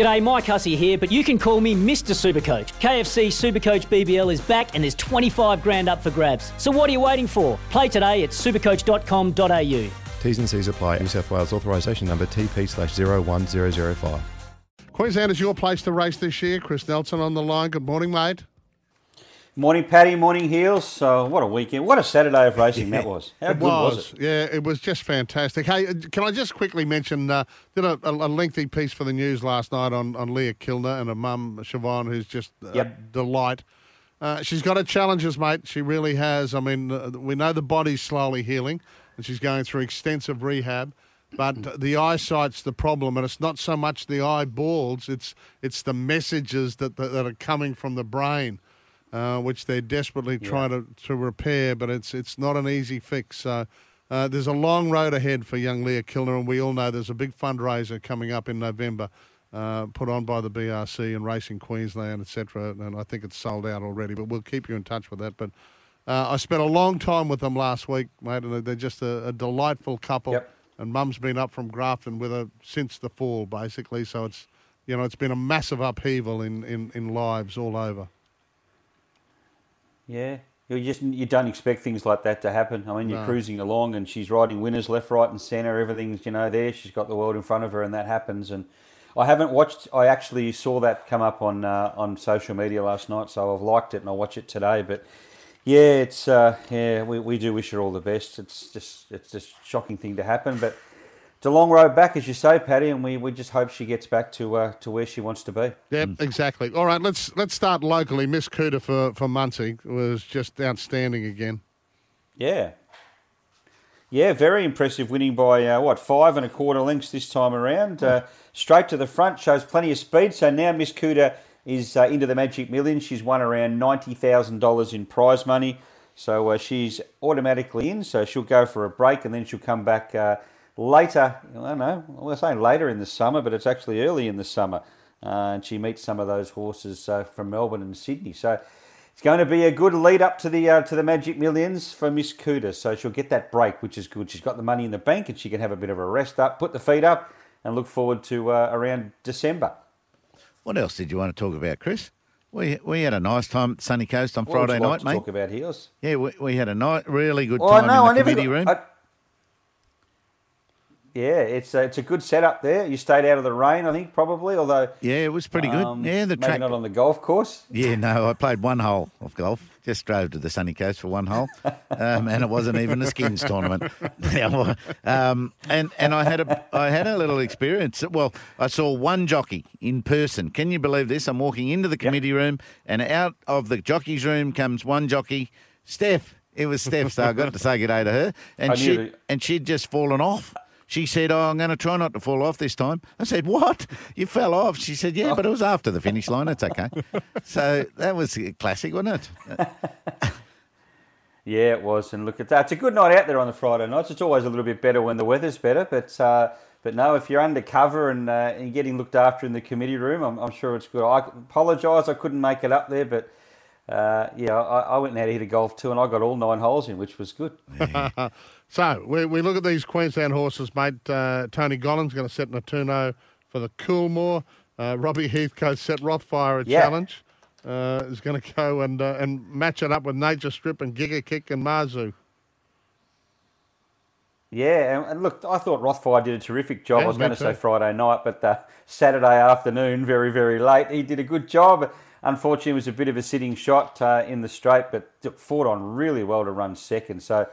G'day, Mike Hussey here, but you can call me Mr. Supercoach. KFC Supercoach BBL is back and there's 25 grand up for grabs. So what are you waiting for? Play today at supercoach.com.au. T's and C's apply. New South Wales authorisation number TP slash 01005. Queensland is your place to race this year. Chris Nelson on the line. Good morning, mate. Morning, Paddy. Morning, Heals. So, what a weekend. What a Saturday of racing that was. How it good was. was. it? Yeah, it was just fantastic. Hey, uh, can I just quickly mention, uh, did a, a, lengthy piece for the news last night on, on Leah Kilner and her mum, Siobhan, who's just yep. a delight. Uh, she's got her challenges, mate. She really has. I mean, uh, we know the body's slowly healing, and she's going through extensive rehab. But the eyesight's the problem, and it's not so much the eyeballs; it's it's the messages that that, that are coming from the brain uh, which they're desperately yeah. trying to, to repair, but it's it's not an easy fix. So uh, there's a long road ahead for young Leah Kilner, and we all know there's a big fundraiser coming up in November. Uh, put on by the BRC and Racing Queensland, etc. And I think it's sold out already, but we'll keep you in touch with that. But uh, I spent a long time with them last week, mate, and they're just a, a delightful couple. Yep. And Mum's been up from Grafton with her since the fall, basically. So it's you know it's been a massive upheaval in, in, in lives all over. Yeah, you just you don't expect things like that to happen. I mean, you're no. cruising along and she's riding winners left, right, and centre. Everything's you know there. She's got the world in front of her, and that happens. And I haven't watched. I actually saw that come up on uh, on social media last night, so I've liked it and I'll watch it today. But yeah, it's uh, yeah, we, we do wish her all the best. It's just it's just shocking thing to happen, but it's a long road back, as you say, Patty, and we, we just hope she gets back to uh, to where she wants to be. Yeah, mm. exactly. All right, let's let's start locally. Miss Cooter for for Muncie was just outstanding again. Yeah, yeah, very impressive, winning by uh, what five and a quarter lengths this time around. Uh, straight to the front, shows plenty of speed. So now Miss Cooter is uh, into the Magic Millions. She's won around ninety thousand dollars in prize money. So uh, she's automatically in. So she'll go for a break and then she'll come back uh, later, I don't know, we're saying later in the summer, but it's actually early in the summer. Uh, and she meets some of those horses uh, from Melbourne and Sydney. So it's going to be a good lead up to the uh, to the Magic Millions for Miss Cooter. So she'll get that break, which is good. She's got the money in the bank and she can have a bit of a rest up, put the feet up, and look forward to uh, around December. What else did you want to talk about, Chris? We we had a nice time at Sunny Coast on Friday night, mate. Talk about heels. Yeah, we, we had a night, really good time no, in the I committee got, room. I, yeah, it's a, it's a good setup there. You stayed out of the rain, I think, probably. Although yeah, it was pretty good. Um, yeah, the maybe track not on the golf course. Yeah, no, I played one hole of golf. Just drove to the sunny coast for one hole, um, and it wasn't even a skins tournament. um, and and I had a I had a little experience. Well, I saw one jockey in person. Can you believe this? I'm walking into the committee yep. room, and out of the jockey's room comes one jockey, Steph. It was Steph, so I got to say good day to her, and she and she'd just fallen off. She said, Oh, I'm going to try not to fall off this time. I said, What? You fell off? She said, Yeah, but it was after the finish line. It's okay. so that was a classic, wasn't it? yeah, it was. And look at that. It's a good night out there on the Friday nights. It's always a little bit better when the weather's better. But uh, but no, if you're undercover and, uh, and getting looked after in the committee room, I'm, I'm sure it's good. I apologise, I couldn't make it up there, but uh, yeah, I, I, went out here to golf too, and I got all nine holes in, which was good. so we, we look at these Queensland horses, mate. Uh, Tony Gollan's going to set Natuno for the Coolmore. Uh, Robbie Heathcote set Rothfire a yeah. challenge. Uh, is going to go and uh, and match it up with Nature Strip and Giga Kick and Mazu. Yeah, and look, I thought Rothfire did a terrific job. Yeah, I was going to say Friday night, but uh, Saturday afternoon, very, very late, he did a good job. Unfortunately, it was a bit of a sitting shot uh, in the straight, but fought on really well to run second. So,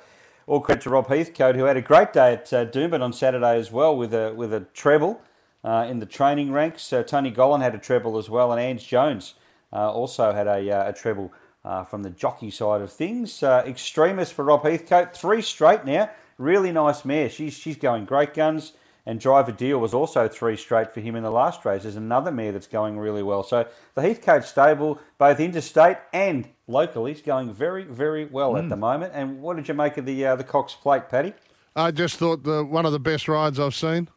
all credit to Rob Heathcote, who had a great day at uh, Doomben on Saturday as well with a with a treble uh, in the training ranks. Tony Gollan had a treble as well, and Ange Jones uh, also had a, uh, a treble uh, from the jockey side of things. extremist for Rob Heathcote, three straight now. Really nice mare. She's she's going great guns. And Driver Deal was also three straight for him in the last race. There's another mare that's going really well. So the Heathcote stable, both interstate and locally, is going very, very well mm. at the moment. And what did you make of the uh, the Cox Plate, Paddy? I just thought the one of the best rides I've seen.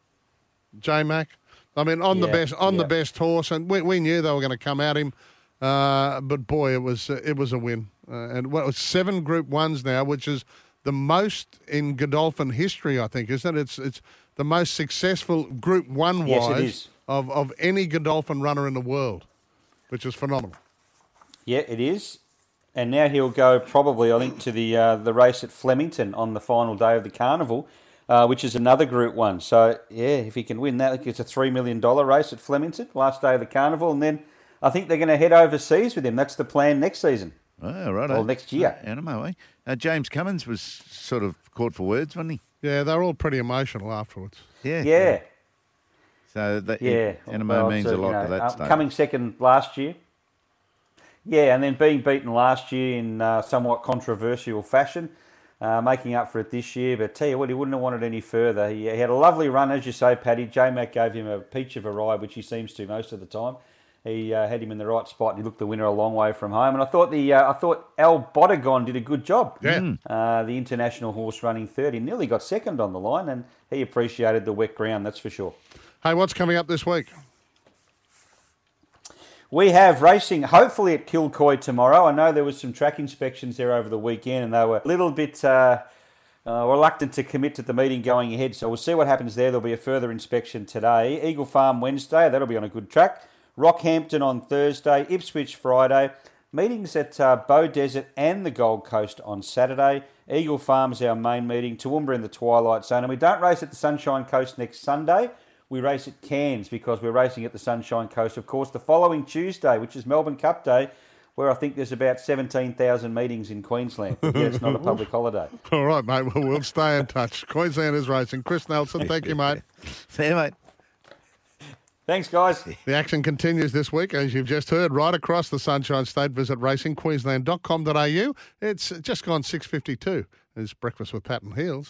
J Mac. I mean, on yeah, the best on yeah. the best horse, and we, we knew they were going to come at him. Uh, but boy, it was uh, it was a win, uh, and what well, seven Group Ones now, which is the most in Godolphin history, I think, isn't it? It's it's the most successful Group One wise yes, of, of any Godolphin runner in the world, which is phenomenal. Yeah, it is. And now he'll go probably, I think, to the uh, the race at Flemington on the final day of the carnival, uh, which is another Group One. So yeah, if he can win that, it's a three million dollar race at Flemington, last day of the carnival, and then I think they're going to head overseas with him. That's the plan next season. Oh, right. Or next year. Anamoe, eh? Uh, James Cummings was sort of caught for words, wasn't he? Yeah, they're all pretty emotional afterwards. Yeah. Yeah. So that Yeah. Anamoe Well, means so, a lot you know, to that stage. Coming second last year. Yeah, and then being beaten last year in uh, somewhat controversial fashion, uh, making up for it this year. But tell you what, he wouldn't have wanted any further. He, he had a lovely run, as you say, Paddy. J Mac gave him a peach of a ride, which he seems to most of the time. He uh, had him in the right spot, and he looked the winner a long way from home. And I thought the uh, I thought El Bodegon did a good job. Yeah. Uh, the international horse running third, he nearly got second on the line, and he appreciated the wet ground. That's for sure. Hey, what's coming up this week? We have racing hopefully at Kilcoy tomorrow. I know there was some track inspections there over the weekend and they were a little bit uh, uh, reluctant to commit to the meeting going ahead. So we'll see what happens there. There'll be a further inspection today. Eagle Farm Wednesday, that'll be on a good track. Rockhampton on Thursday, Ipswich Friday. Meetings at uh, Beaudesert and the Gold Coast on Saturday. Eagle Farm's our main meeting. Toowoomba in the Twilight Zone. And we don't race at the Sunshine Coast next Sunday we race at Cairns because we're racing at the Sunshine Coast. Of course, the following Tuesday, which is Melbourne Cup Day, where I think there's about 17,000 meetings in Queensland. But yeah, it's not a public holiday. All right, mate. Well, we'll stay in touch. Queensland is racing. Chris Nelson, thank you, mate. See you, mate. Thanks, guys. The action continues this week, as you've just heard, right across the Sunshine State. Visit racingqueensland.com.au. It's just gone 6.52. It's Breakfast with Pat and Heals.